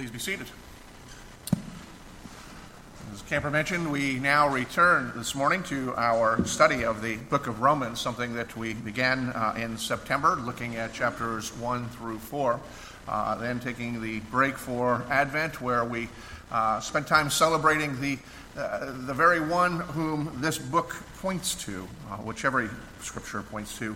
Please be seated. As Camper mentioned, we now return this morning to our study of the book of Romans, something that we began uh, in September, looking at chapters 1 through 4. Uh, then taking the break for Advent, where we uh, spent time celebrating the, uh, the very one whom this book points to, uh, which every scripture points to,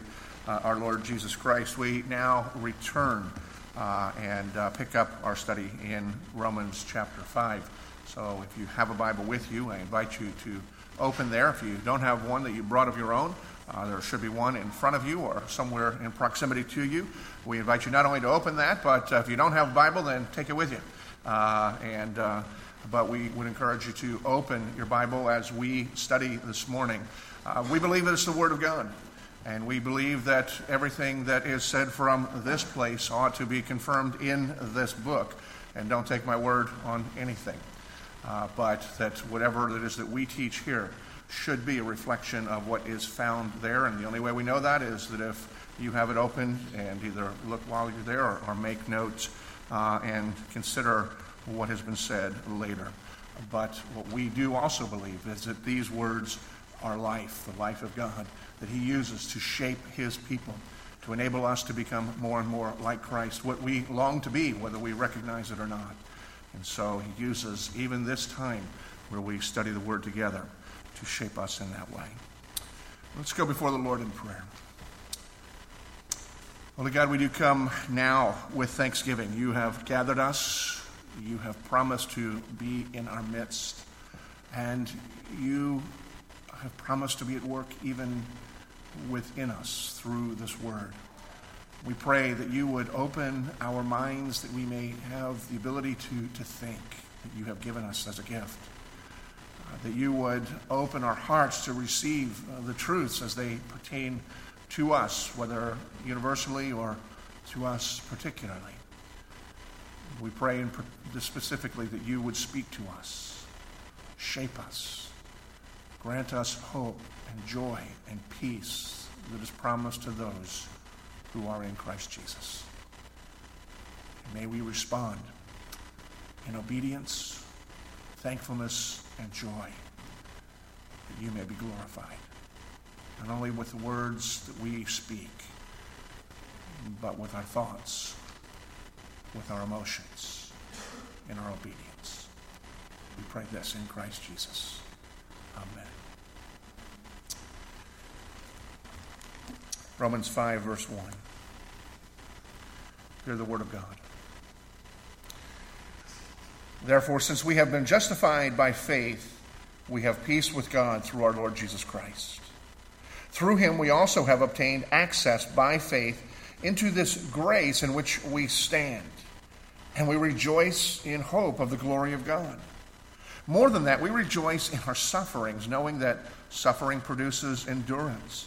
uh, our Lord Jesus Christ. We now return uh, and uh, pick up our study in Romans chapter 5. So if you have a Bible with you, I invite you to open there. If you don't have one that you brought of your own, uh, there should be one in front of you or somewhere in proximity to you. We invite you not only to open that, but uh, if you don't have a Bible, then take it with you. Uh, and uh, but we would encourage you to open your Bible as we study this morning. we believe it's the Word of God. And we believe that everything that is said from this place ought to be confirmed in this book. And don't take my word on anything. Uh, but that whatever it is that we teach here should be a reflection of what is found there. And the only way we know that is that if you have it open and either look while you're there or, or make notes uh, and consider what has been said later. But what we do also believe is that these words are life, the life of God that He uses to shape His people, to enable us to become more and more like Christ, what we long to be, whether we recognize it or not. And so He uses even this time where we study the Word together to shape us in that way. Let's go before the Lord in prayer. Holy God, we do come now with thanksgiving. You have gathered us. You have promised to be in our midst. And you have promised to be at work even within us through this word. We pray that you would open our minds that we may have the ability to, to think that you have given us as a gift. Uh, that you would open our hearts to receive uh, the truths as they pertain to us, whether universally or to us particularly. We pray in, specifically that you would speak to us, shape us, grant us hope and joy and peace that is promised to those who are in Christ Jesus. May we respond in obedience, thankfulness, and joy that you may be glorified, not only with the words that we speak, but with our thoughts, with our emotions, in our obedience. We pray this in Christ Jesus. Amen. Romans 5, verse 1. Hear the word of God. Therefore, since we have been justified by faith, we have peace with God through our Lord Jesus Christ. Through him, we also have obtained access by faith into this grace in which we stand, and we rejoice in hope of the glory of God. More than that, we rejoice in our sufferings, knowing that suffering produces endurance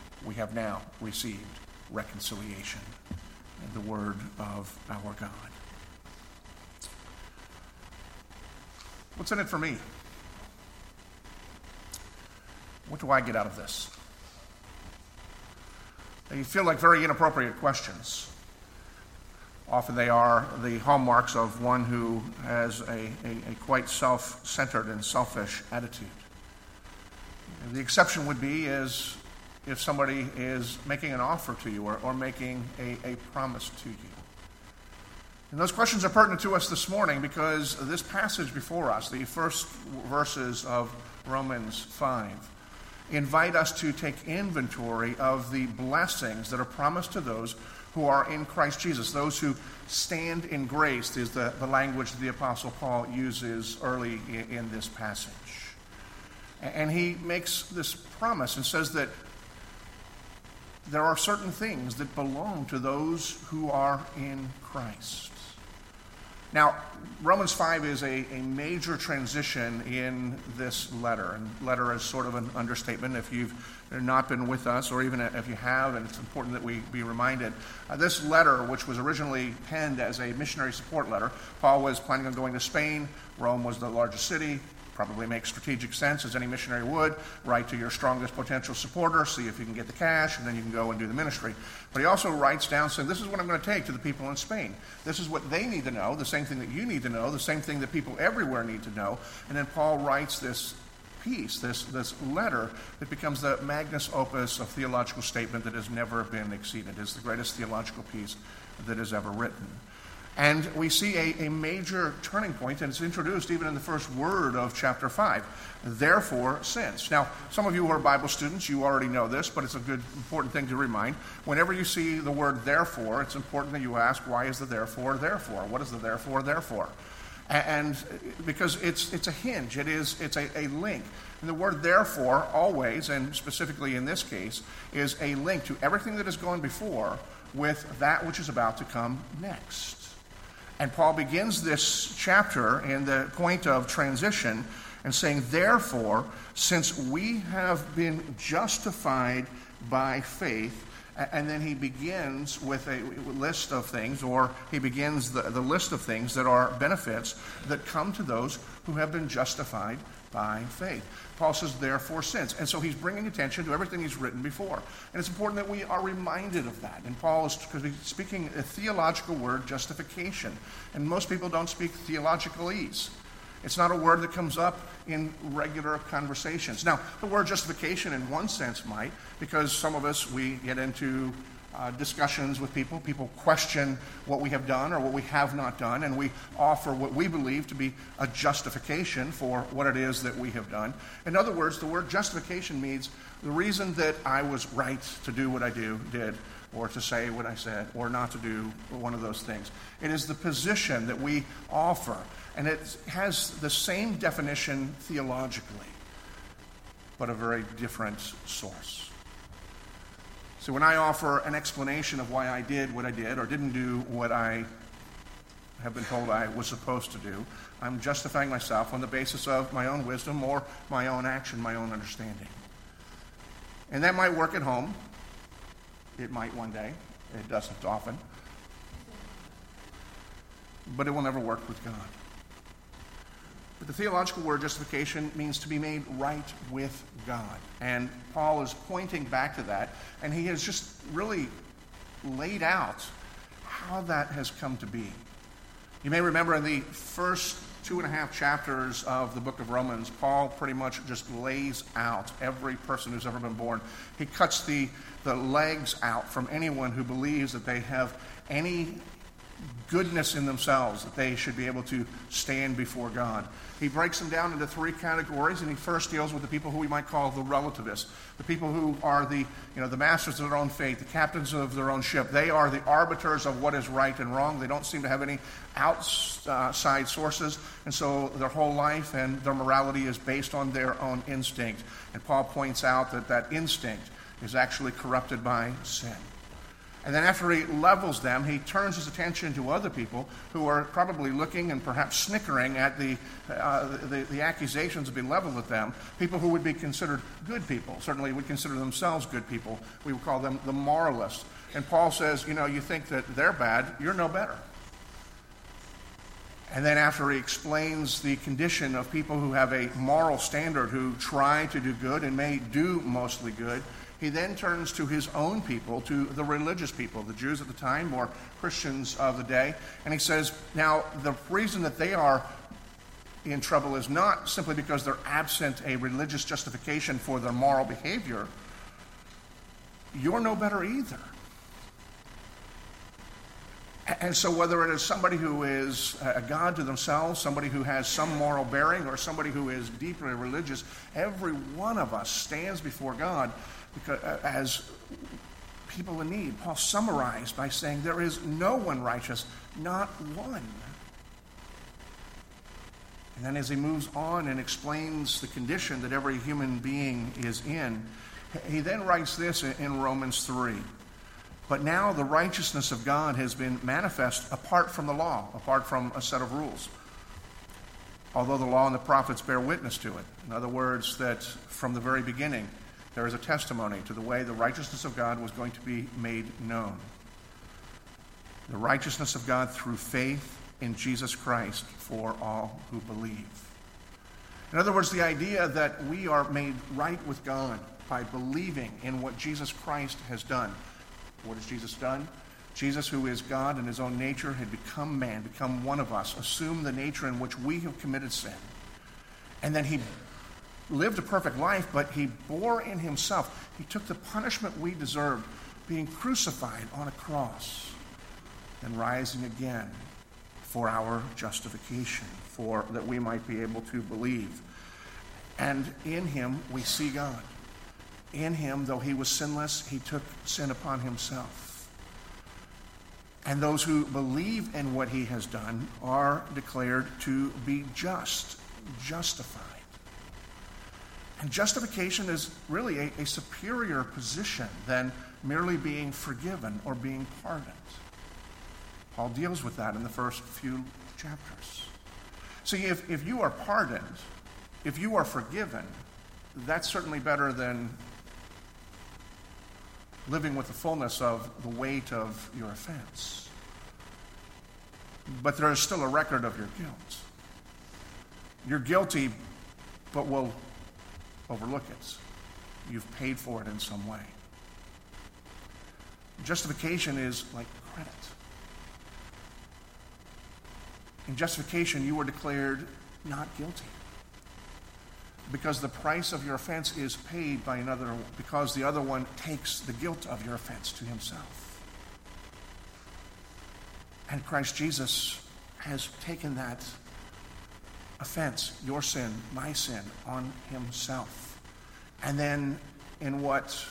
we have now received reconciliation in the word of our God. What's in it for me? What do I get out of this? They feel like very inappropriate questions. Often they are the hallmarks of one who has a, a, a quite self centered and selfish attitude. The exception would be is if somebody is making an offer to you or, or making a, a promise to you. And those questions are pertinent to us this morning because this passage before us, the first verses of Romans 5, invite us to take inventory of the blessings that are promised to those who are in Christ Jesus. Those who stand in grace is the, the language that the Apostle Paul uses early in, in this passage. And he makes this promise and says that there are certain things that belong to those who are in Christ. Now, Romans 5 is a, a major transition in this letter. And letter is sort of an understatement if you've not been with us, or even if you have, and it's important that we be reminded. Uh, this letter, which was originally penned as a missionary support letter, Paul was planning on going to Spain. Rome was the largest city probably makes strategic sense, as any missionary would. Write to your strongest potential supporter, see if you can get the cash, and then you can go and do the ministry. But he also writes down saying, This is what I'm going to take to the people in Spain. This is what they need to know, the same thing that you need to know, the same thing that people everywhere need to know. And then Paul writes this piece, this, this letter, that becomes the magnus opus of theological statement that has never been exceeded. It's the greatest theological piece that is ever written. And we see a, a major turning point, and it's introduced even in the first word of chapter 5. Therefore, since. Now, some of you who are Bible students, you already know this, but it's a good, important thing to remind. Whenever you see the word therefore, it's important that you ask, why is the therefore therefore? What is the therefore therefore? And uh, because it's, it's a hinge, it is, it's a, a link. And the word therefore, always, and specifically in this case, is a link to everything that has gone before with that which is about to come next. And Paul begins this chapter in the point of transition and saying, Therefore, since we have been justified by faith, and then he begins with a list of things, or he begins the, the list of things that are benefits that come to those who have been justified by faith. Paul says, therefore, since. And so he's bringing attention to everything he's written before. And it's important that we are reminded of that. And Paul is speaking a theological word, justification. And most people don't speak theologicalese. It's not a word that comes up in regular conversations. Now, the word justification, in one sense, might, because some of us, we get into uh, discussions with people. People question what we have done or what we have not done, and we offer what we believe to be a justification for what it is that we have done. In other words, the word justification means the reason that I was right to do what I do, did, or to say what I said, or not to do one of those things. It is the position that we offer, and it has the same definition theologically, but a very different source. So when I offer an explanation of why I did what I did or didn't do what I have been told I was supposed to do, I'm justifying myself on the basis of my own wisdom or my own action, my own understanding. And that might work at home. It might one day. It doesn't often. But it will never work with God. But the theological word justification means to be made right with God. And Paul is pointing back to that, and he has just really laid out how that has come to be. You may remember in the first two and a half chapters of the book of Romans, Paul pretty much just lays out every person who's ever been born. He cuts the, the legs out from anyone who believes that they have any goodness in themselves, that they should be able to stand before God. He breaks them down into three categories, and he first deals with the people who we might call the relativists, the people who are the, you know, the masters of their own fate, the captains of their own ship. They are the arbiters of what is right and wrong. They don't seem to have any outside sources, and so their whole life and their morality is based on their own instinct. And Paul points out that that instinct is actually corrupted by sin. And then after he levels them, he turns his attention to other people who are probably looking and perhaps snickering at the, uh, the, the, accusations being leveled at them. People who would be considered good people, certainly would consider themselves good people. We would call them the moralists. And Paul says, you know, you think that they're bad, you're no better. And then after he explains the condition of people who have a moral standard, who try to do good and may do mostly good, he then turns to his own people, to the religious people, the Jews at the time or Christians of the day, and he says, Now, the reason that they are in trouble is not simply because they're absent a religious justification for their moral behavior. You're no better either. And so, whether it is somebody who is a God to themselves, somebody who has some moral bearing, or somebody who is deeply religious, every one of us stands before God because, uh, as people in need. Paul summarized by saying, There is no one righteous, not one. And then, as he moves on and explains the condition that every human being is in, he then writes this in Romans 3. But now the righteousness of God has been manifest apart from the law, apart from a set of rules. Although the law and the prophets bear witness to it. In other words, that from the very beginning, there is a testimony to the way the righteousness of God was going to be made known. The righteousness of God through faith in Jesus Christ for all who believe. In other words, the idea that we are made right with God by believing in what Jesus Christ has done what has Jesus done? Jesus, who is God in his own nature, had become man, become one of us, assumed the nature in which we have committed sin. And then he lived a perfect life, but he bore in himself, he took the punishment we deserved, being crucified on a cross and rising again for our justification, for that we might be able to believe. And in him we see God. In him, though he was sinless, he took sin upon himself. And those who believe in what he has done are declared to be just, justified. And justification is really a, a superior position than merely being forgiven or being pardoned. Paul deals with that in the first few chapters. See, if, if you are pardoned, if you are forgiven, that's certainly better than living with the fullness of the weight of your offense. But there is still a record of your guilt. You're guilty, but we'll overlook it. You've paid for it in some way. Justification is like credit. In justification, you were declared not guilty because the price of your offense is paid by another, because the other one takes the guilt of your offense to himself. And Christ Jesus has taken that offense, your sin, my sin, on himself. And then in what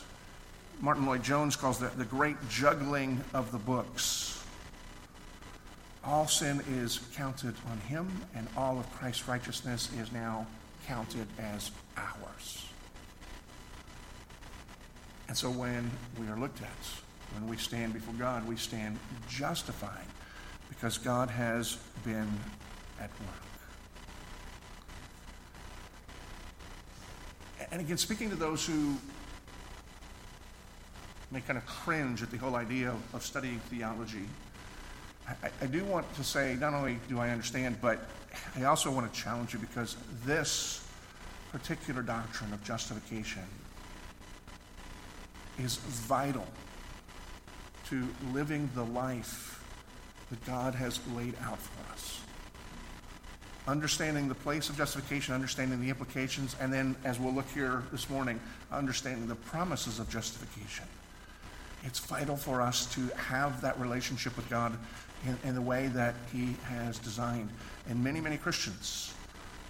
Martyn Lloyd-Jones calls the, the great juggling of the books, all sin is counted on him, and all of Christ's righteousness is now counted as ours. And so when we are looked at, when we stand before God, we stand justified because God has been at work. And again, speaking to those who may kind of cringe at the whole idea of, studying theology, I, I do want to say not only do I understand, but I also want to challenge you because this particular doctrine of justification is vital to living the life that God has laid out for us. Understanding the place of justification, understanding the implications, and then, as we'll look here this morning, understanding the promises of justification. It's vital for us to have that relationship with God in, in the way that He has designed. And many, many Christians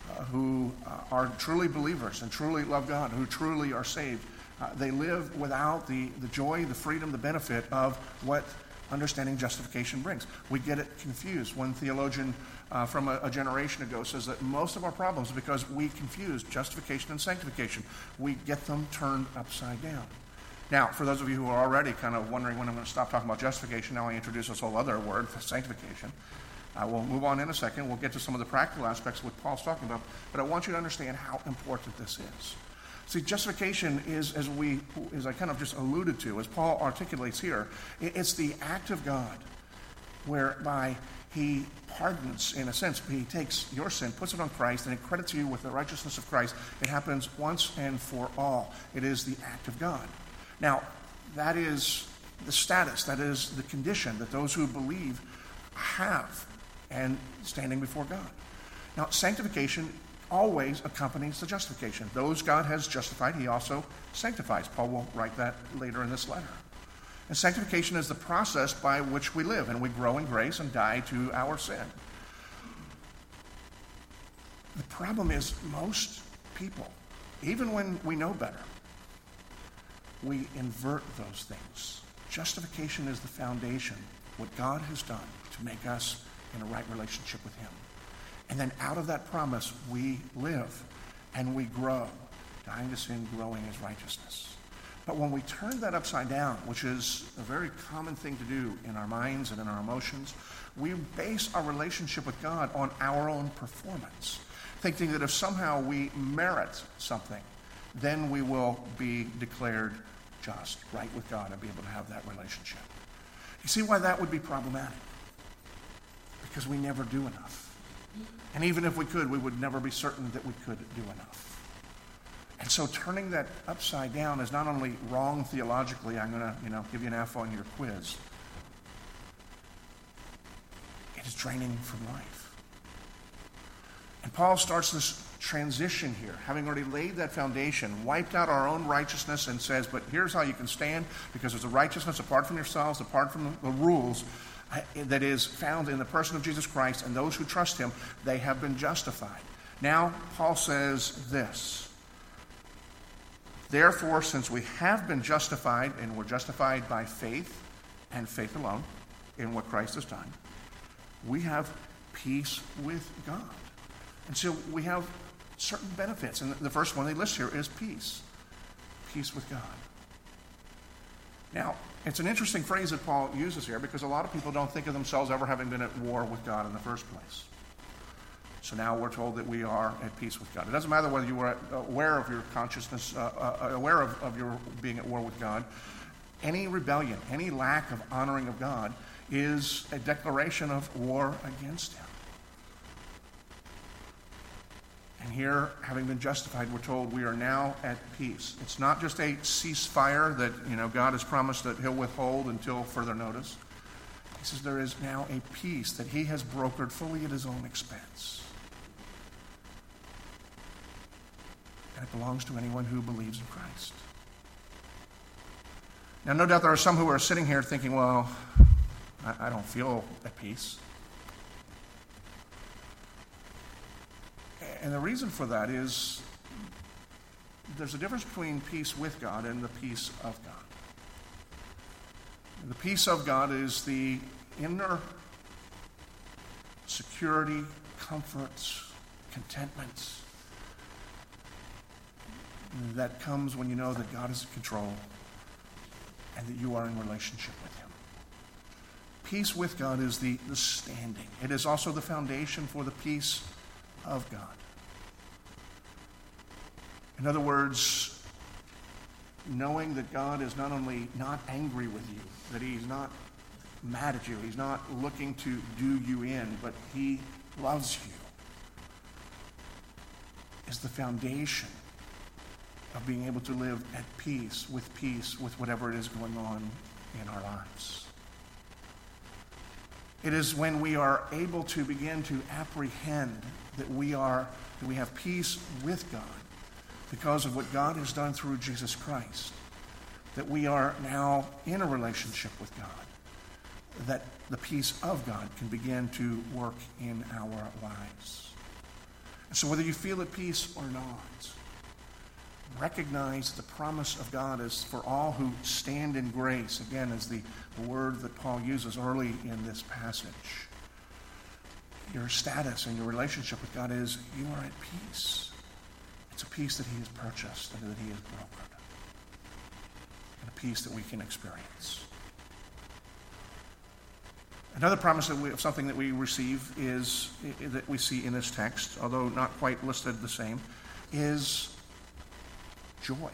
uh, who uh, are truly believers and truly love God, who truly are saved, uh, they live without the, the joy, the freedom, the benefit of what understanding justification brings. We get it confused. One theologian uh, from a, a, generation ago says that most of our problems because we confuse justification and sanctification. We get them turned upside down. Now, for those of you who are already kind of wondering when I'm going to stop talking about justification, now I introduce this whole other word, sanctification. I will move on in a second. We'll get to some of the practical aspects of what Paul's talking about, but I want you to understand how important this is. See, justification is, as we, as I kind of just alluded to, as Paul articulates here, it's the act of God whereby he pardons, in a sense, he takes your sin, puts it on Christ, and it credits you with the righteousness of Christ. It happens once and for all. It is the act of God. Now, that is the status, that is the condition that those who believe have and standing before God. Now, sanctification always accompanies the justification. Those God has justified, he also sanctifies. Paul will write that later in this letter. And sanctification is the process by which we live and we grow in grace and die to our sin. The problem is, most people, even when we know better, we invert those things. Justification is the foundation, what God has done to make us in a right relationship with Him. And then out of that promise, we live and we grow, dying to sin, growing as righteousness. But when we turn that upside down, which is a very common thing to do in our minds and in our emotions, we base our relationship with God on our own performance, thinking that if somehow we merit something, then we will be declared just, right with God, and be able to have that relationship. You see why that would be problematic? Because we never do enough. And even if we could, we would never be certain that we could do enough. And so turning that upside down is not only wrong theologically, I'm going to, you know, give you an F on your quiz. It is draining from life. And Paul starts this transition here, having already laid that foundation, wiped out our own righteousness, and says, But here's how you can stand because there's a righteousness apart from yourselves, apart from the rules that is found in the person of Jesus Christ, and those who trust him, they have been justified. Now, Paul says this Therefore, since we have been justified, and we're justified by faith and faith alone in what Christ has done, we have peace with God. And so we have certain benefits. And the first one they list here is peace peace with God. Now, it's an interesting phrase that Paul uses here because a lot of people don't think of themselves ever having been at war with God in the first place. So now we're told that we are at peace with God. It doesn't matter whether you were aware of your consciousness, uh, uh, aware of, of your being at war with God. Any rebellion, any lack of honoring of God is a declaration of war against Him. And here, having been justified, we're told we are now at peace. It's not just a ceasefire that you know God has promised that He'll withhold until further notice. He says there is now a peace that He has brokered fully at His own expense. And it belongs to anyone who believes in Christ. Now, no doubt there are some who are sitting here thinking, well, I, I don't feel at peace. And the reason for that is there's a difference between peace with God and the peace of God. The peace of God is the inner security, comfort, contentment that comes when you know that God is in control and that you are in relationship with Him. Peace with God is the, the standing, it is also the foundation for the peace of God. In other words, knowing that God is not only not angry with you, that He's not mad at you, He's not looking to do you in, but He loves you, is the foundation of being able to live at peace, with peace, with whatever it is going on in our lives. It is when we are able to begin to apprehend that we are that we have peace with God because of what God has done through Jesus Christ, that we are now in a relationship with God, that the peace of God can begin to work in our lives. And so, whether you feel at peace or not, recognize the promise of God is for all who stand in grace. Again, is the, word that Paul uses early in this passage. Your status and your relationship with God is you are at peace. It's a peace that He has purchased and that He has brokered, and a peace that we can experience. Another promise that we, of something that we receive is that we see in this text, although not quite listed the same, is joy.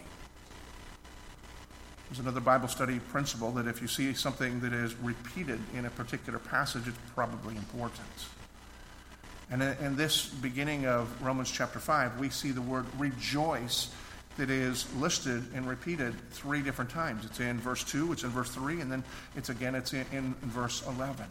There's another Bible study principle that if you see something that is repeated in a particular passage, it's probably important. And uh, in this beginning of Romans chapter 5, we see the word rejoice that is listed and repeated three different times. It's in verse 2, it's in verse 3, and then it's again, it's in, in verse 11.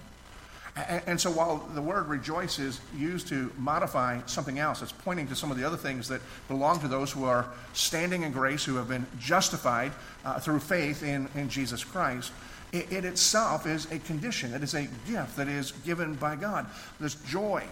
And so while the word rejoice is used to modify something else, it's pointing to some of the other things that belong to those who are standing in grace, who have been justified uh, through faith in, in Jesus Christ. It, it itself is a condition, it is a gift that is given by God. This joy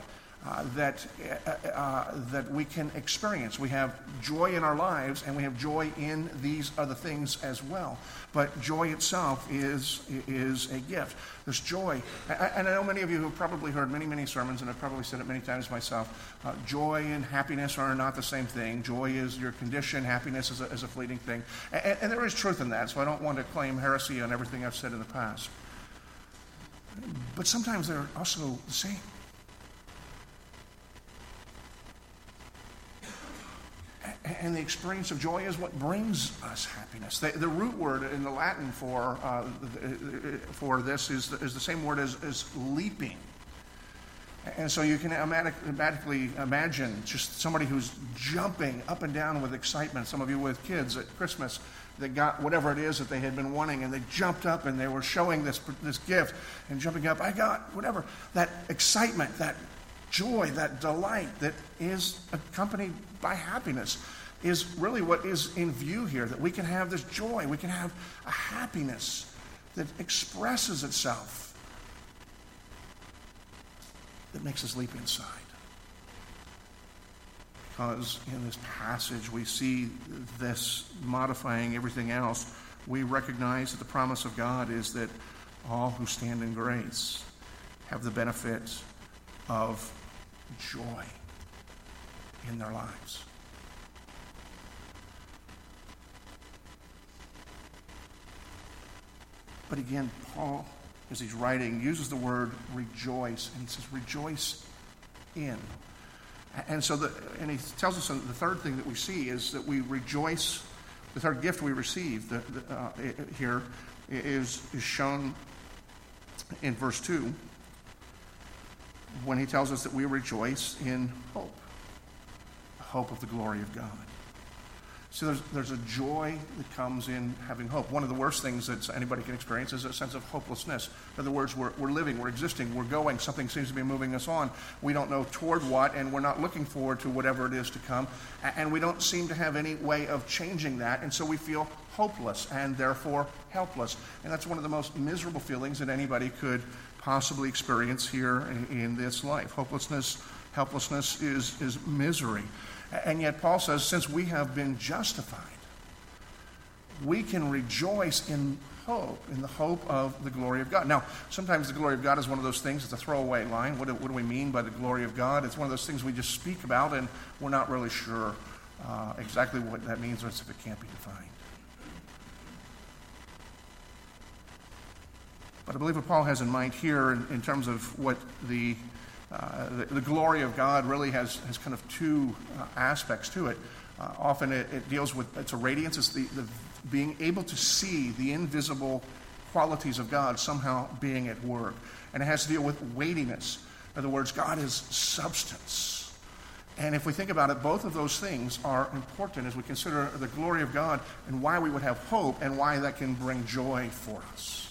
uh, that, uh, uh, that we can experience. We have joy in our lives and we have joy in these other things as well. But joy itself is, is a gift. There's joy. And I know many of you have probably heard many, many sermons, and I've probably said it many times myself. Uh, joy and happiness are not the same thing. Joy is your condition, happiness is a, is a fleeting thing. And, and there is truth in that, so I don't want to claim heresy on everything I've said in the past. But sometimes they're also the same. And the experience of joy is what brings us happiness. The, the root word in the Latin for, uh, for this is is the same word as, as leaping. And so you can automatically imagine just somebody who's jumping up and down with excitement. Some of you with kids at Christmas that got whatever it is that they had been wanting, and they jumped up and they were showing this, this gift and jumping up. I got whatever. That excitement, that joy, that delight that is accompanied by happiness is really what is in view here that we can have this joy, we can have a happiness that expresses itself, that makes us leap inside. Because in this passage we see this modifying everything else. We recognize that the promise of God is that all who stand in grace have the benefit of joy in their lives. But again, Paul, as he's writing, uses the word rejoice, and he says, rejoice in. And so, the, and he tells us the third thing that we see is that we rejoice. The third gift we receive the, the, uh, here is, is shown in verse 2 when he tells us that we rejoice in hope, the hope of the glory of God. So there's, there's a joy that comes in having hope. One of the worst things that anybody can experience is a sense of hopelessness. In other words, we're, we're living, we're existing, we're going, something seems to be moving us on. We don't know toward what, and we're not looking forward to whatever it is to come. And we don't seem to have any way of changing that, and so we feel hopeless and therefore helpless. And that's one of the most miserable feelings that anybody could possibly experience here in, in this life. Hopelessness, helplessness is, is misery. And yet, Paul says, since we have been justified, we can rejoice in hope, in the hope of the glory of God. Now, sometimes the glory of God is one of those things, it's a throwaway line. What do, what do we mean by the glory of God? It's one of those things we just speak about and we're not really sure uh, exactly what that means or if it can't be defined. But I believe what Paul has in mind here in, in terms of what the uh, the, the, glory of God really has, has kind of two uh, aspects to it. Uh, often it, it, deals with it's a radiance, it's the, the being able to see the invisible qualities of God somehow being at work. And it has to deal with weightiness. In other words, God is substance. And if we think about it, both of those things are important as we consider the glory of God and why we would have hope and why that can bring joy for us.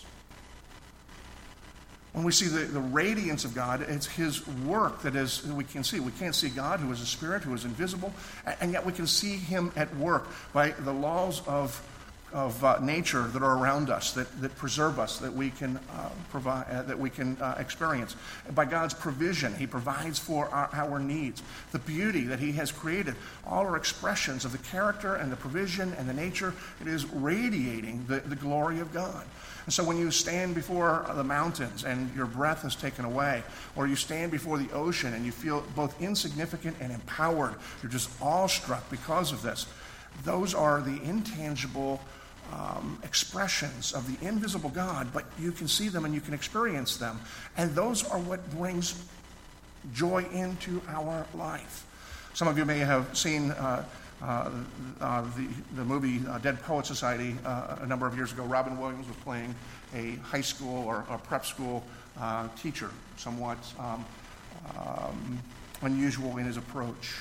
When we see the, the radiance of God, it's His work that is we can see. We can't see God, who is a spirit, who is invisible, and yet we can see Him at work by the laws of, of uh, nature that are around us, that, that preserve us, that we can uh, provide, uh, that we can uh, experience. By God's provision, He provides for our, our needs. The beauty that He has created, all are expressions of the character and the provision and the nature. It is radiating the, the glory of God. And so when you stand before the mountains and your breath is taken away, or you stand before the ocean and you feel both insignificant and empowered, you're just awestruck because of this. Those are the intangible um, expressions of the invisible God, but you can see them and you can experience them. And those are what brings joy into our life. Some of you may have seen. Uh, uh, uh, the, the movie uh, Dead Poet Society uh, a number of years ago, Robin Williams was playing a high school or a prep school teacher, somewhat um, um, unusual in his approach.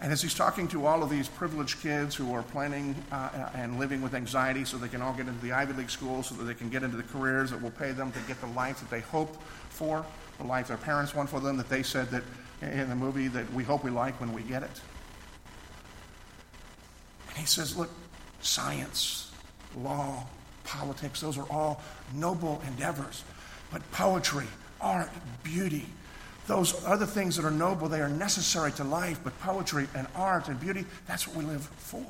And as he's talking to all of these privileged kids who are planning uh, and living with anxiety so they can all get into the Ivy League schools, so that they can get into the careers that will pay them to get the life that they hope for, the life their parents want for them, that they said that in the movie that we hope we like when we get it. And he says, look, science, law, politics, those are all noble endeavors. But poetry, art, beauty, those other things that are noble, they are necessary to life, but poetry and art and beauty, that's what we live for.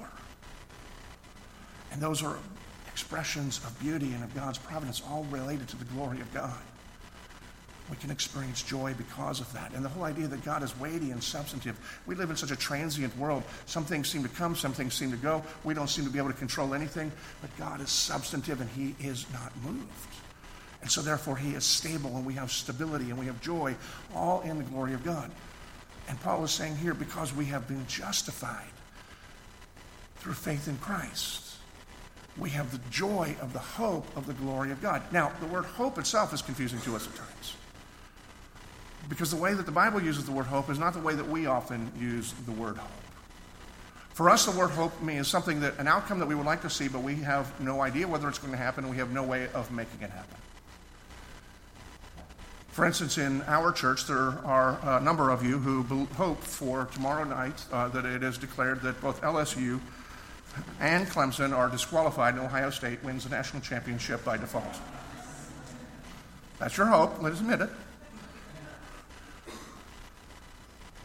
And those are expressions of beauty and of God's providence, all related to the glory of God. We can experience joy because of that. And the whole idea that God is weighty and substantive. We live in such a transient world. Some things seem to come, some things seem to go. We don't seem to be able to control anything, but God is substantive and He is not moved. And so, therefore, he is stable, and we have stability, and we have joy, all in the glory of God. And Paul is saying here, because we have been justified through faith in Christ, we have the joy of the hope of the glory of God. Now, the word hope itself is confusing to us at times. Because the way that the Bible uses the word hope is not the way that we often use the word hope. For us, the word hope means something that an outcome that we would like to see, but we have no idea whether it's going to happen, and we have no way of making it happen. For instance, in our church, there are a number of you who hope for tomorrow night uh, that it is declared that both LSU and Clemson are disqualified and Ohio State wins the national championship by default. That's your hope, let's admit it.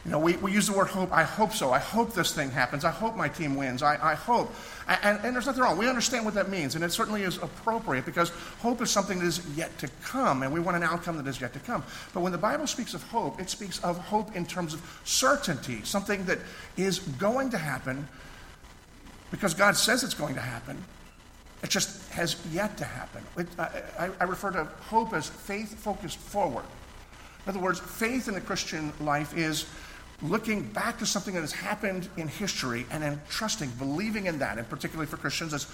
You know, we, we use the word hope. I hope so. I hope this thing happens. I hope my team wins. I, I hope. And, and, there's nothing wrong. We understand what that means, and it certainly is appropriate because hope is something that is yet to come, and we want an outcome that is yet to come. But when the Bible speaks of hope, it speaks of hope in terms of certainty, something that is going to happen because God says it's going to happen. It just has yet to happen. It, I, I refer to hope as faith focused forward. In other words, faith in the Christian life is looking back to something that has happened in history and then trusting, believing in that, and particularly for Christians, as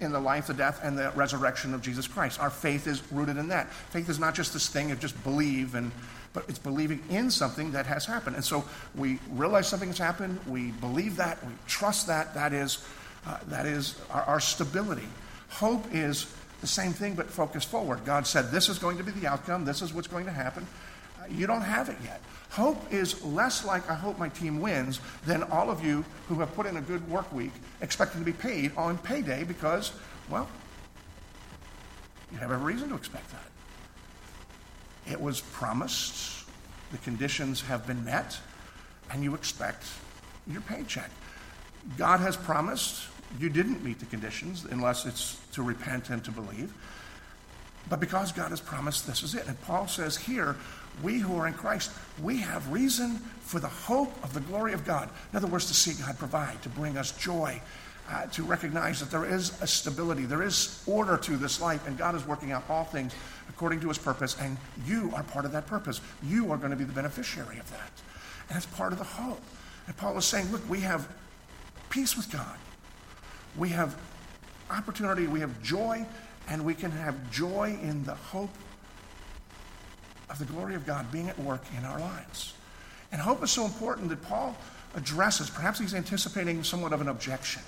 in the life, the death, and the resurrection of Jesus Christ. Our faith is rooted in that. Faith is not just this thing of just believe, and, but it's believing in something that has happened. And so we realize something has happened, we believe that, we trust that. That is, uh, that is our, our stability. Hope is the same thing, but focused forward. God said, This is going to be the outcome, this is what's going to happen. Uh, you don't have it yet. Hope is less like I hope my team wins than all of you who have put in a good work week expecting to be paid on payday because, well, you have every reason to expect that. It was promised, the conditions have been met, and you expect your paycheck. God has promised, you didn't meet the conditions unless it's to repent and to believe. But because God has promised, this is it. And Paul says here, we who are in Christ, we have reason for the hope of the glory of God. In other words, to see God provide, to bring us joy, uh, to recognize that there is a stability, there is order to this life, and God is working out all things according to his purpose, and you are part of that purpose. You are going to be the beneficiary of that. And it's part of the hope. And Paul is saying, look, we have peace with God, we have opportunity, we have joy, and we can have joy in the hope of the glory of God being at work in our lives. And hope is so important that Paul addresses, perhaps he's anticipating somewhat of an objection.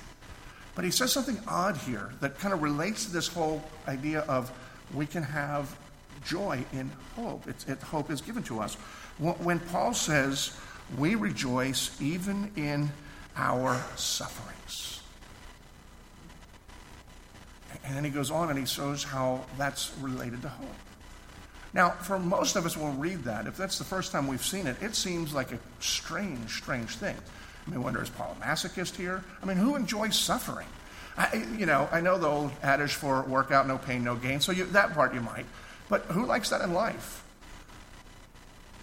But he says something odd here that kind of relates to this whole idea of we can have joy in hope. It's, it, hope is given to us. When Paul says, we rejoice even in our sufferings. And then he goes on and he shows how that's related to hope. Now, for most of us, when we read that, if that's the first time we've seen it, it seems like a strange, strange thing. I mean, wonder is Paul a masochist here? I mean, who enjoys suffering? I, you know, I know the old adage for workout, no pain, no gain. So you, that part you might, but who likes that in life?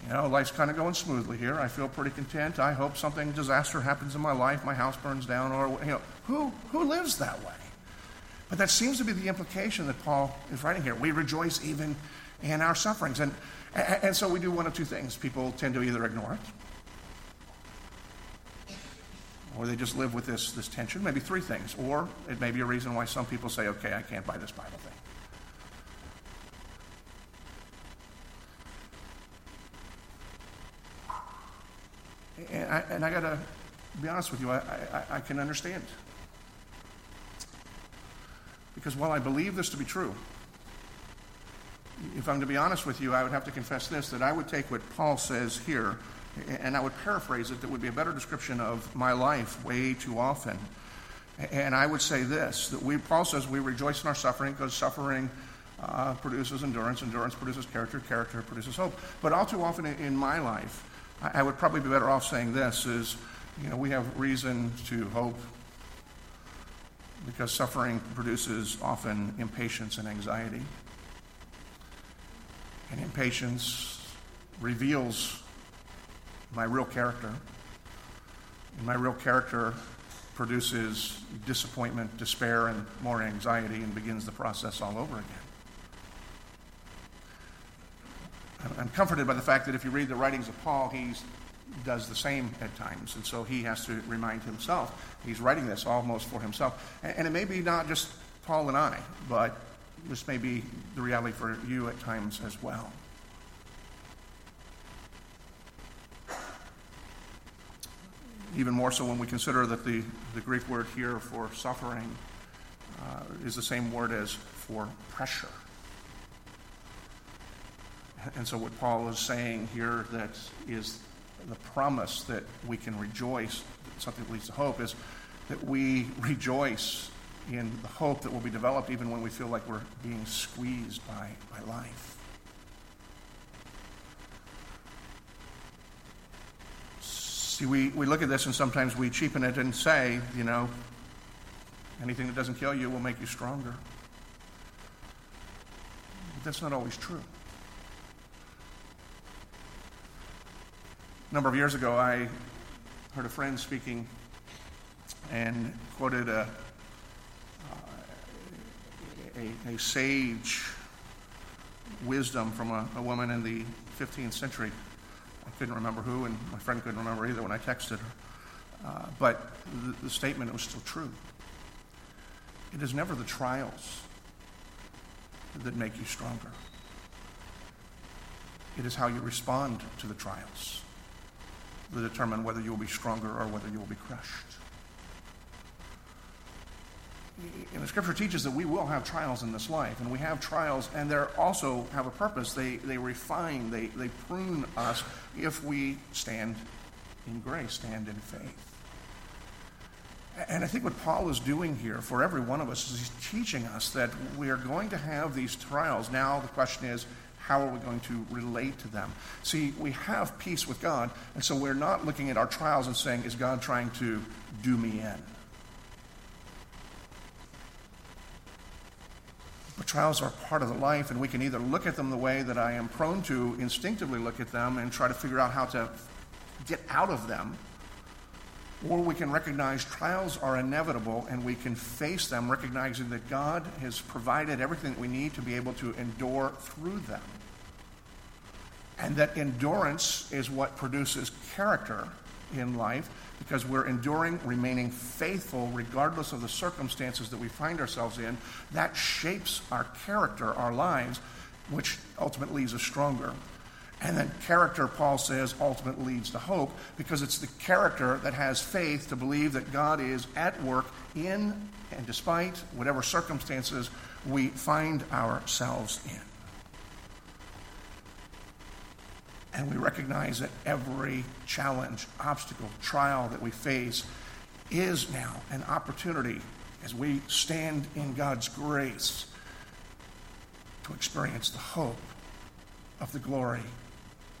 You know, life's kind of going smoothly here. I feel pretty content. I hope something disaster happens in my life, my house burns down, or you know, who who lives that way? But that seems to be the implication that Paul is writing here. We rejoice even and our sufferings. And, and so we do one of two things. People tend to either ignore it, or they just live with this, this tension. Maybe three things. Or it may be a reason why some people say, okay, I can't buy this Bible thing. And I, and I got to be honest with you, I, I, I can understand. Because while I believe this to be true, if I'm to be honest with you, I would have to confess this that I would take what Paul says here and I would paraphrase it that would be a better description of my life way too often. And I would say this that we, Paul says we rejoice in our suffering because suffering uh, produces endurance, endurance produces character, character produces hope. But all too often in my life, I, I would probably be better off saying this is, you know, we have reason to hope because suffering produces often impatience and anxiety. And impatience reveals my real character. And my real character produces disappointment, despair, and more anxiety and begins the process all over again. I'm comforted by the fact that if you read the writings of Paul, he does the same at times. And so he has to remind himself. He's writing this almost for himself. And it may be not just Paul and I, but this may be the reality for you at times as well. Even more so when we consider that the, the Greek word here for suffering uh, is the same word as for pressure. And so, what Paul is saying here that is the promise that we can rejoice, something that leads to hope, is that we rejoice in the hope that will be developed even when we feel like we're being squeezed by, by life. See, we, we look at this and sometimes we cheapen it and say, you know, anything that doesn't kill you will make you stronger. But that's not always true. A number of years ago, I heard a friend speaking and quoted a, a, a sage wisdom from a, a, woman in the 15th century. I couldn't remember who, and my friend couldn't remember either when I texted her. Uh, but the, the statement was still true. It is never the trials that make you stronger. It is how you respond to the trials that determine whether you will be stronger or whether you will be crushed. And the scripture teaches that we will have trials in this life, and we have trials, and they also have a purpose. They, they refine, they, they prune us if we stand in grace, stand in faith. And I think what Paul is doing here for every one of us is he's teaching us that we are going to have these trials. Now, the question is, how are we going to relate to them? See, we have peace with God, and so we're not looking at our trials and saying, is God trying to do me in? But trials are part of the life, and we can either look at them the way that I am prone to instinctively look at them and try to figure out how to get out of them, or we can recognize trials are inevitable and we can face them, recognizing that God has provided everything that we need to be able to endure through them. And that endurance is what produces character in life because we're enduring, remaining faithful regardless of the circumstances that we find ourselves in. That shapes our character, our lives, which ultimately leaves us stronger. And then character, Paul says, ultimately leads to hope because it's the character that has faith to believe that God is at work in and despite whatever circumstances we find ourselves in. And we recognize that every challenge, obstacle, trial that we face is now an opportunity as we stand in God's grace to experience the hope of the glory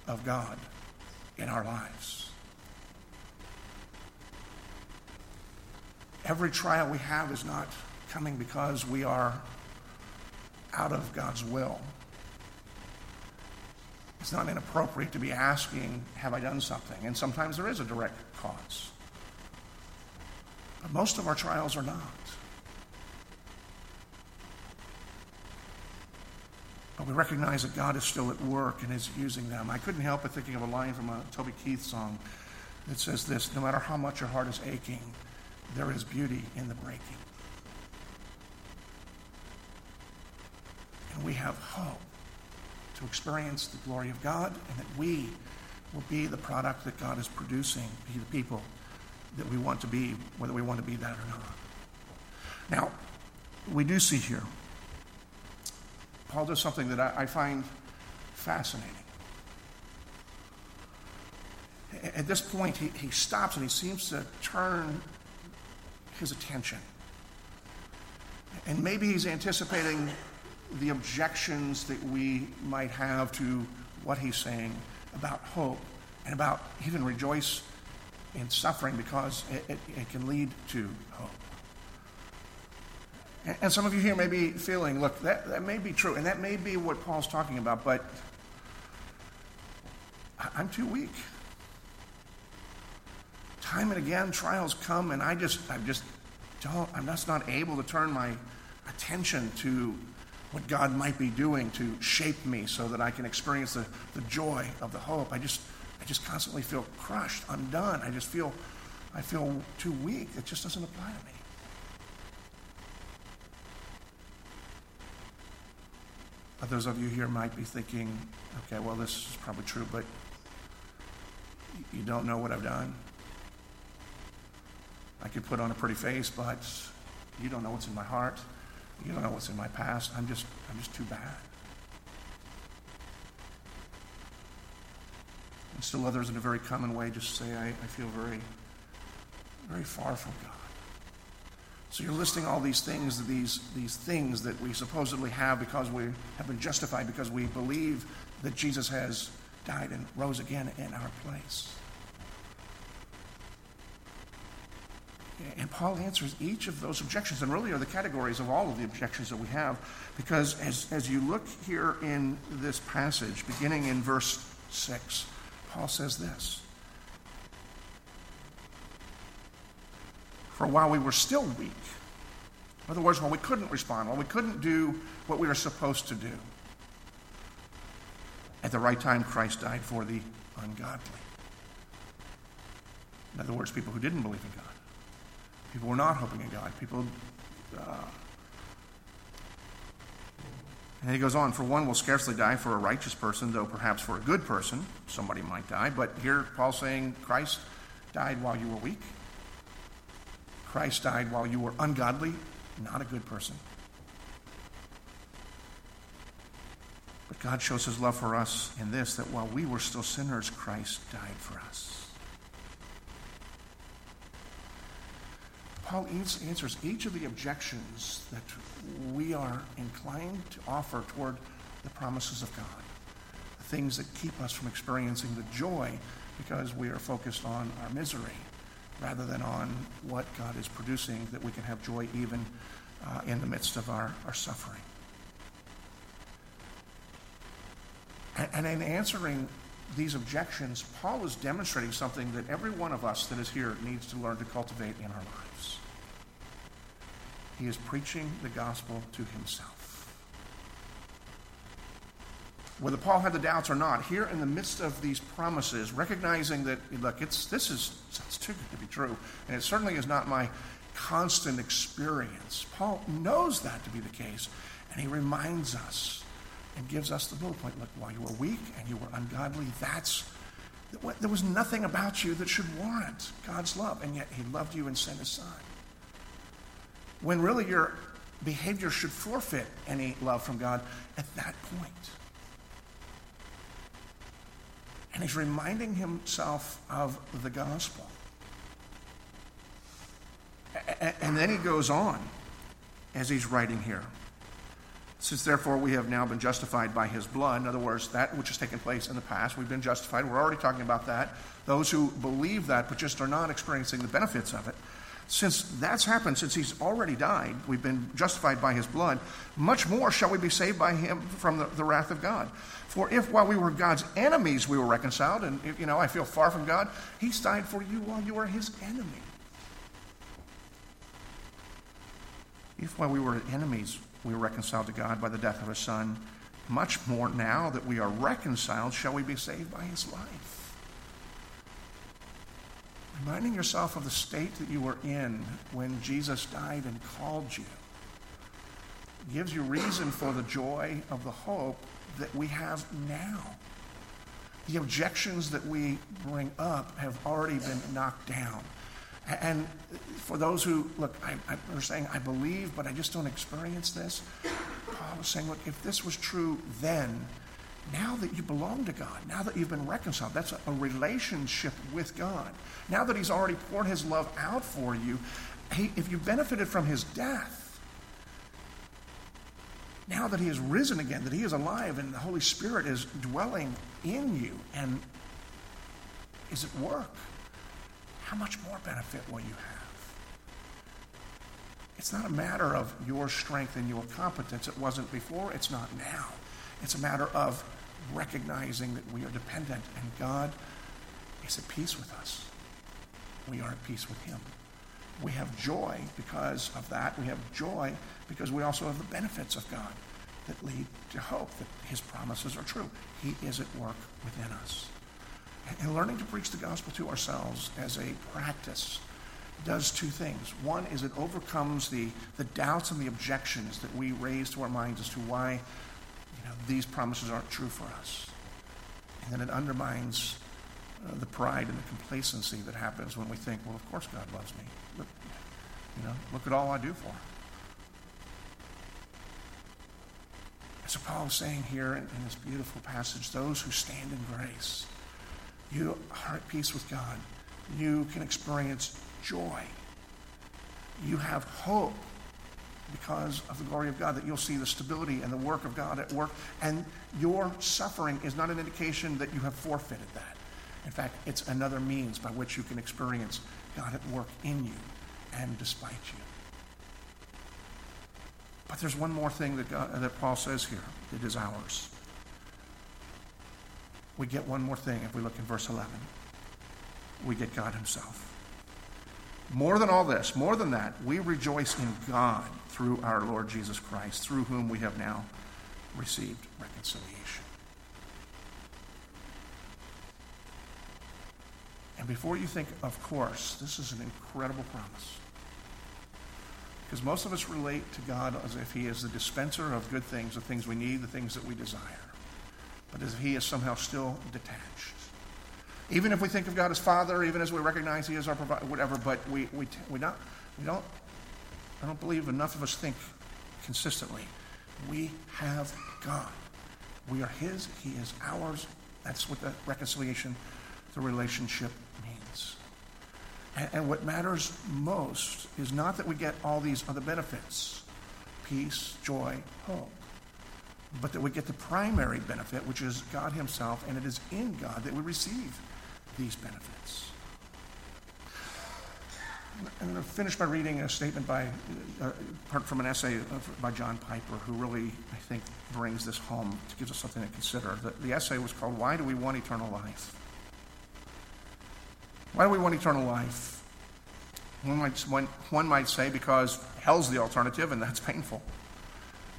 of God in our lives. Every trial we have is not coming because we are out of God's will. It's not inappropriate to be asking, Have I done something? And sometimes there is a direct cause. But most of our trials are not. But we recognize that God is still at work and is using them. I couldn't help but thinking of a line from a Toby Keith song that says this No matter how much your heart is aching, there is beauty in the breaking. And we have hope to experience the glory of God and that we will be the product that God is producing, be the people that we want to be, whether we want to be that or not. Now, we do see here, Paul does something that I, I find fascinating. At this point, he, he stops and he seems to turn his attention. And maybe he's anticipating the objections that we might have to what he's saying about hope and about even rejoice in suffering because it, it, it can lead to hope. And, and some of you here may be feeling, look, that, that may be true, and that may be what Paul's talking about, but I'm too weak. Time and again, trials come, and I just, I just don't, I'm just not able to turn my attention to what God might be doing to shape me so that I can experience the, the joy of the hope. I just, I just constantly feel crushed, undone. I just feel, I feel too weak. It just doesn't apply to me. Others of you here might be thinking, okay, well, this is probably true, but you don't know what I've done. I could put on a pretty face, but you don't know what's in my heart. You don't know what's in my past. I'm just, I'm just too bad. And still others in a very common way just say, I, I feel very, very far from God. So you're listing all these things, these, these things that we supposedly have because we have been justified because we believe that Jesus has died and rose again in our place. And Paul answers each of those objections, and really are the categories of all of the objections that we have, because as, as you look here in this passage, beginning in verse 6, Paul says this For while we were still weak, in other words, while we couldn't respond, while we couldn't do what we were supposed to do, at the right time, Christ died for the ungodly. In other words, people who didn't believe in God. People were not hoping in God. People. Uh, and he goes on, for one will scarcely die for a righteous person, though perhaps for a good person, somebody might die. But here Paul's saying Christ died while you were weak. Christ died while you were ungodly, not a good person. But God shows his love for us in this that while we were still sinners, Christ died for us. Paul answers each of the objections that we are inclined to offer toward the promises of God, the things that keep us from experiencing the joy because we are focused on our misery rather than on what God is producing, that we can have joy even uh, in the midst of our, our suffering. And, and in answering these objections, Paul is demonstrating something that every one of us that is here needs to learn to cultivate in our lives. He is preaching the gospel to himself. Whether Paul had the doubts or not, here in the midst of these promises, recognizing that, look, it's, this is it's too good to be true, and it certainly is not my constant experience. Paul knows that to be the case, and he reminds us and gives us the bullet point. Look, while you were weak and you were ungodly, that's there was nothing about you that should warrant God's love, and yet He loved you and sent His Son. When really your behavior should forfeit any love from God at that point. And He's reminding Himself of the gospel. And then He goes on as He's writing here. Since therefore we have now been justified by his blood, in other words, that which has taken place in the past, we've been justified. We're already talking about that. Those who believe that but just are not experiencing the benefits of it. Since that's happened, since he's already died, we've been justified by his blood, much more shall we be saved by him from the, the wrath of God. For if while we were God's enemies we were reconciled, and you know, I feel far from God, he's died for you while you were his enemy. If while we were enemies we were reconciled to God by the death of his son. Much more now that we are reconciled, shall we be saved by his life. Reminding yourself of the state that you were in when Jesus died and called you gives you reason for the joy of the hope that we have now. The objections that we bring up have already been knocked down. And for those who, look, I, I, are saying, I believe, but I just don't experience this, Paul was saying, look, if this was true then, now that you belong to God, now that you've been reconciled, that's a, relationship with God. Now that He's already poured His love out for you, he, if you benefited from His death, now that He has risen again, that He is alive and the Holy Spirit is dwelling in you and is at work, how much more benefit will you have? It's not a matter of your strength and your competence. It wasn't before, it's not now. It's a matter of recognizing that we are dependent and God is at peace with us. We are at peace with Him. We have joy because of that. We have joy because we also have the benefits of God that lead to hope that His promises are true. He is at work within us. And learning to preach the gospel to ourselves as a practice does two things. One is it overcomes the, the doubts and the objections that we raise to our minds as to why these promises aren't true for us. And then it undermines uh, the pride and the complacency that happens when we think, well, of course God loves me. Look, you know, look at all I do for him. So Paul is saying here in, in this beautiful passage, those who stand in grace, you are at peace with God. You can experience joy. You have hope because of the glory of God, that you'll see the stability and the work of God at work. And your suffering is not an indication that you have forfeited that. In fact, it's another means by which you can experience God at work in you and despite you. But there's one more thing that, God, that Paul says here it is ours. We get one more thing if we look in verse 11. We get God Himself. More than all this, more than that, we rejoice in God through our Lord Jesus Christ, through whom we have now received reconciliation. And before you think, of course, this is an incredible promise. Because most of us relate to God as if He is the dispenser of good things, the things we need, the things that we desire. But as if He is somehow still detached. Even if we think of God as Father, even as we recognize He is our provider, whatever, but we, we, we, not, we don't, I don't believe enough of us think consistently. We have God. We are His, He is ours. That's what the reconciliation, the relationship and, and what matters most is not that we get all these other benefits peace, joy, hope but that we get the primary benefit, which is God Himself, and it is in God that we receive these benefits. I'm going to finish by reading a statement by, uh, from an essay by John Piper, who really, I think, brings this home, gives us something to consider. The, the essay was called Why Do We Want Eternal Life? Why do we want eternal life? One might, one might say because hell's the alternative and that's painful.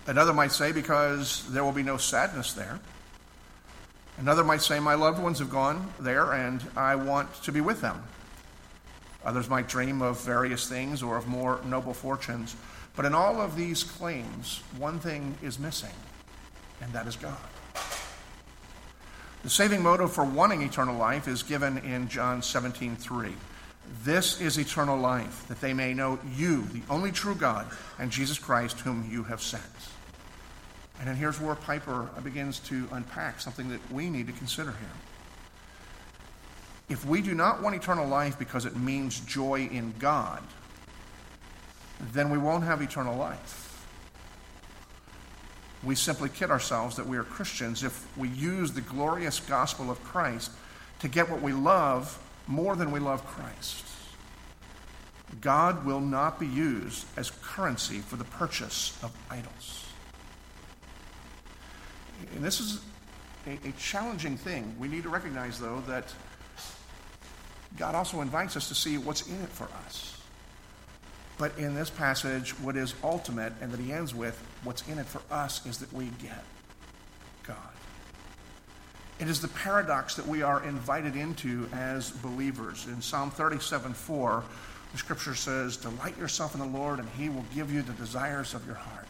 Another might say because there will be no sadness there. Another might say my loved ones have gone there and I want to be with them. Others might dream of various things or of more noble fortunes. But in all of these claims, one thing is missing, and that is God. The saving motive for wanting eternal life is given in John 17 3. This is eternal life, that they may know you, the only true God, and Jesus Christ, whom you have sent. And then here's where Piper begins to unpack something that we need to consider here. If we do not want eternal life because it means joy in God, then we won't have eternal life we simply kid ourselves that we are Christians if we use the glorious gospel of Christ to get what we love more than we love Christ. God will not be used as currency for the purchase of idols. And this is a, a, challenging thing. We need to recognize, though, that God also invites us to see what's in it for us. But in this passage, what is ultimate and that he ends with, what's in it for us is that we get God. It is the paradox that we are invited into as believers. In Psalm 37 4, the scripture says, Delight yourself in the Lord, and he will give you the desires of your heart.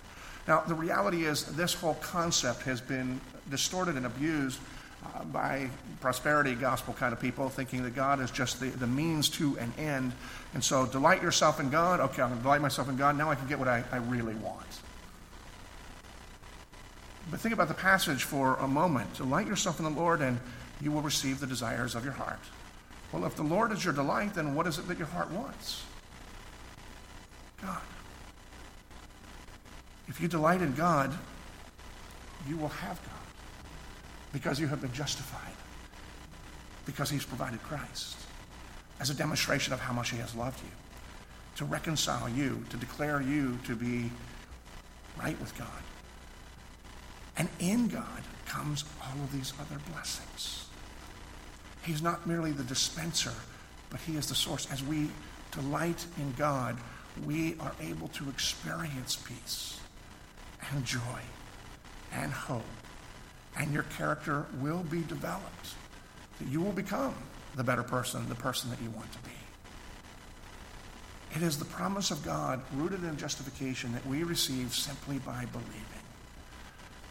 Now, the reality is, this whole concept has been distorted and abused uh, by prosperity gospel kind of people, thinking that God is just the, the means to an end. And so delight yourself in God. Okay, I'm going to delight myself in God. Now I can get what I, I really want. But think about the passage for a moment. Delight yourself in the Lord, and you will receive the desires of your heart. Well, if the Lord is your delight, then what is it that your heart wants? God. If you delight in God, you will have God because you have been justified, because He's provided Christ as a demonstration of how much He has loved you, to reconcile you, to declare you to be right with God. And in God comes all of these other blessings. He's not merely the dispenser, but He is the source. As we delight in God, we are able to experience peace and joy and hope. And your character will be developed. That you will become the better person, the person that you want to be. It is the promise of God rooted in justification that we receive simply by believing.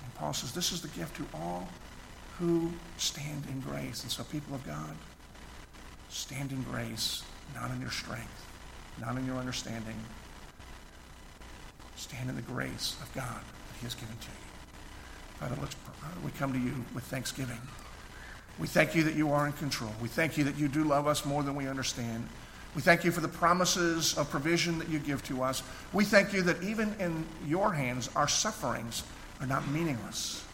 And Paul says this is the gift to all who stand in grace. And so, people of God, stand in grace, not in your strength, not in your understanding. Stand in the grace of God that He has given to you. Father, let's, we come to you with thanksgiving. We thank you that you are in control. We thank you that you do love us more than we understand. We thank you for the promises of provision that you give to us. We thank you that even in your hands, our sufferings are not meaningless,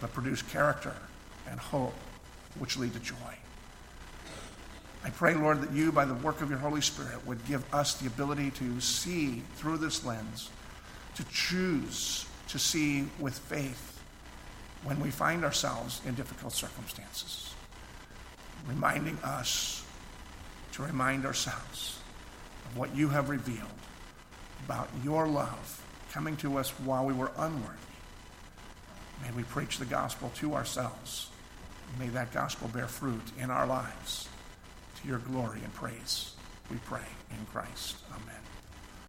but produce character and hope, which lead to joy. I pray, Lord, that you, by the work of your Holy Spirit, would give us the ability to see through this lens, to choose to see with faith when we find ourselves in difficult circumstances, reminding us to remind ourselves of what you have revealed about your love coming to us while we were unworthy. May we preach the gospel to ourselves. May that gospel bear fruit in our lives to your glory and praise. We pray in Christ. Amen.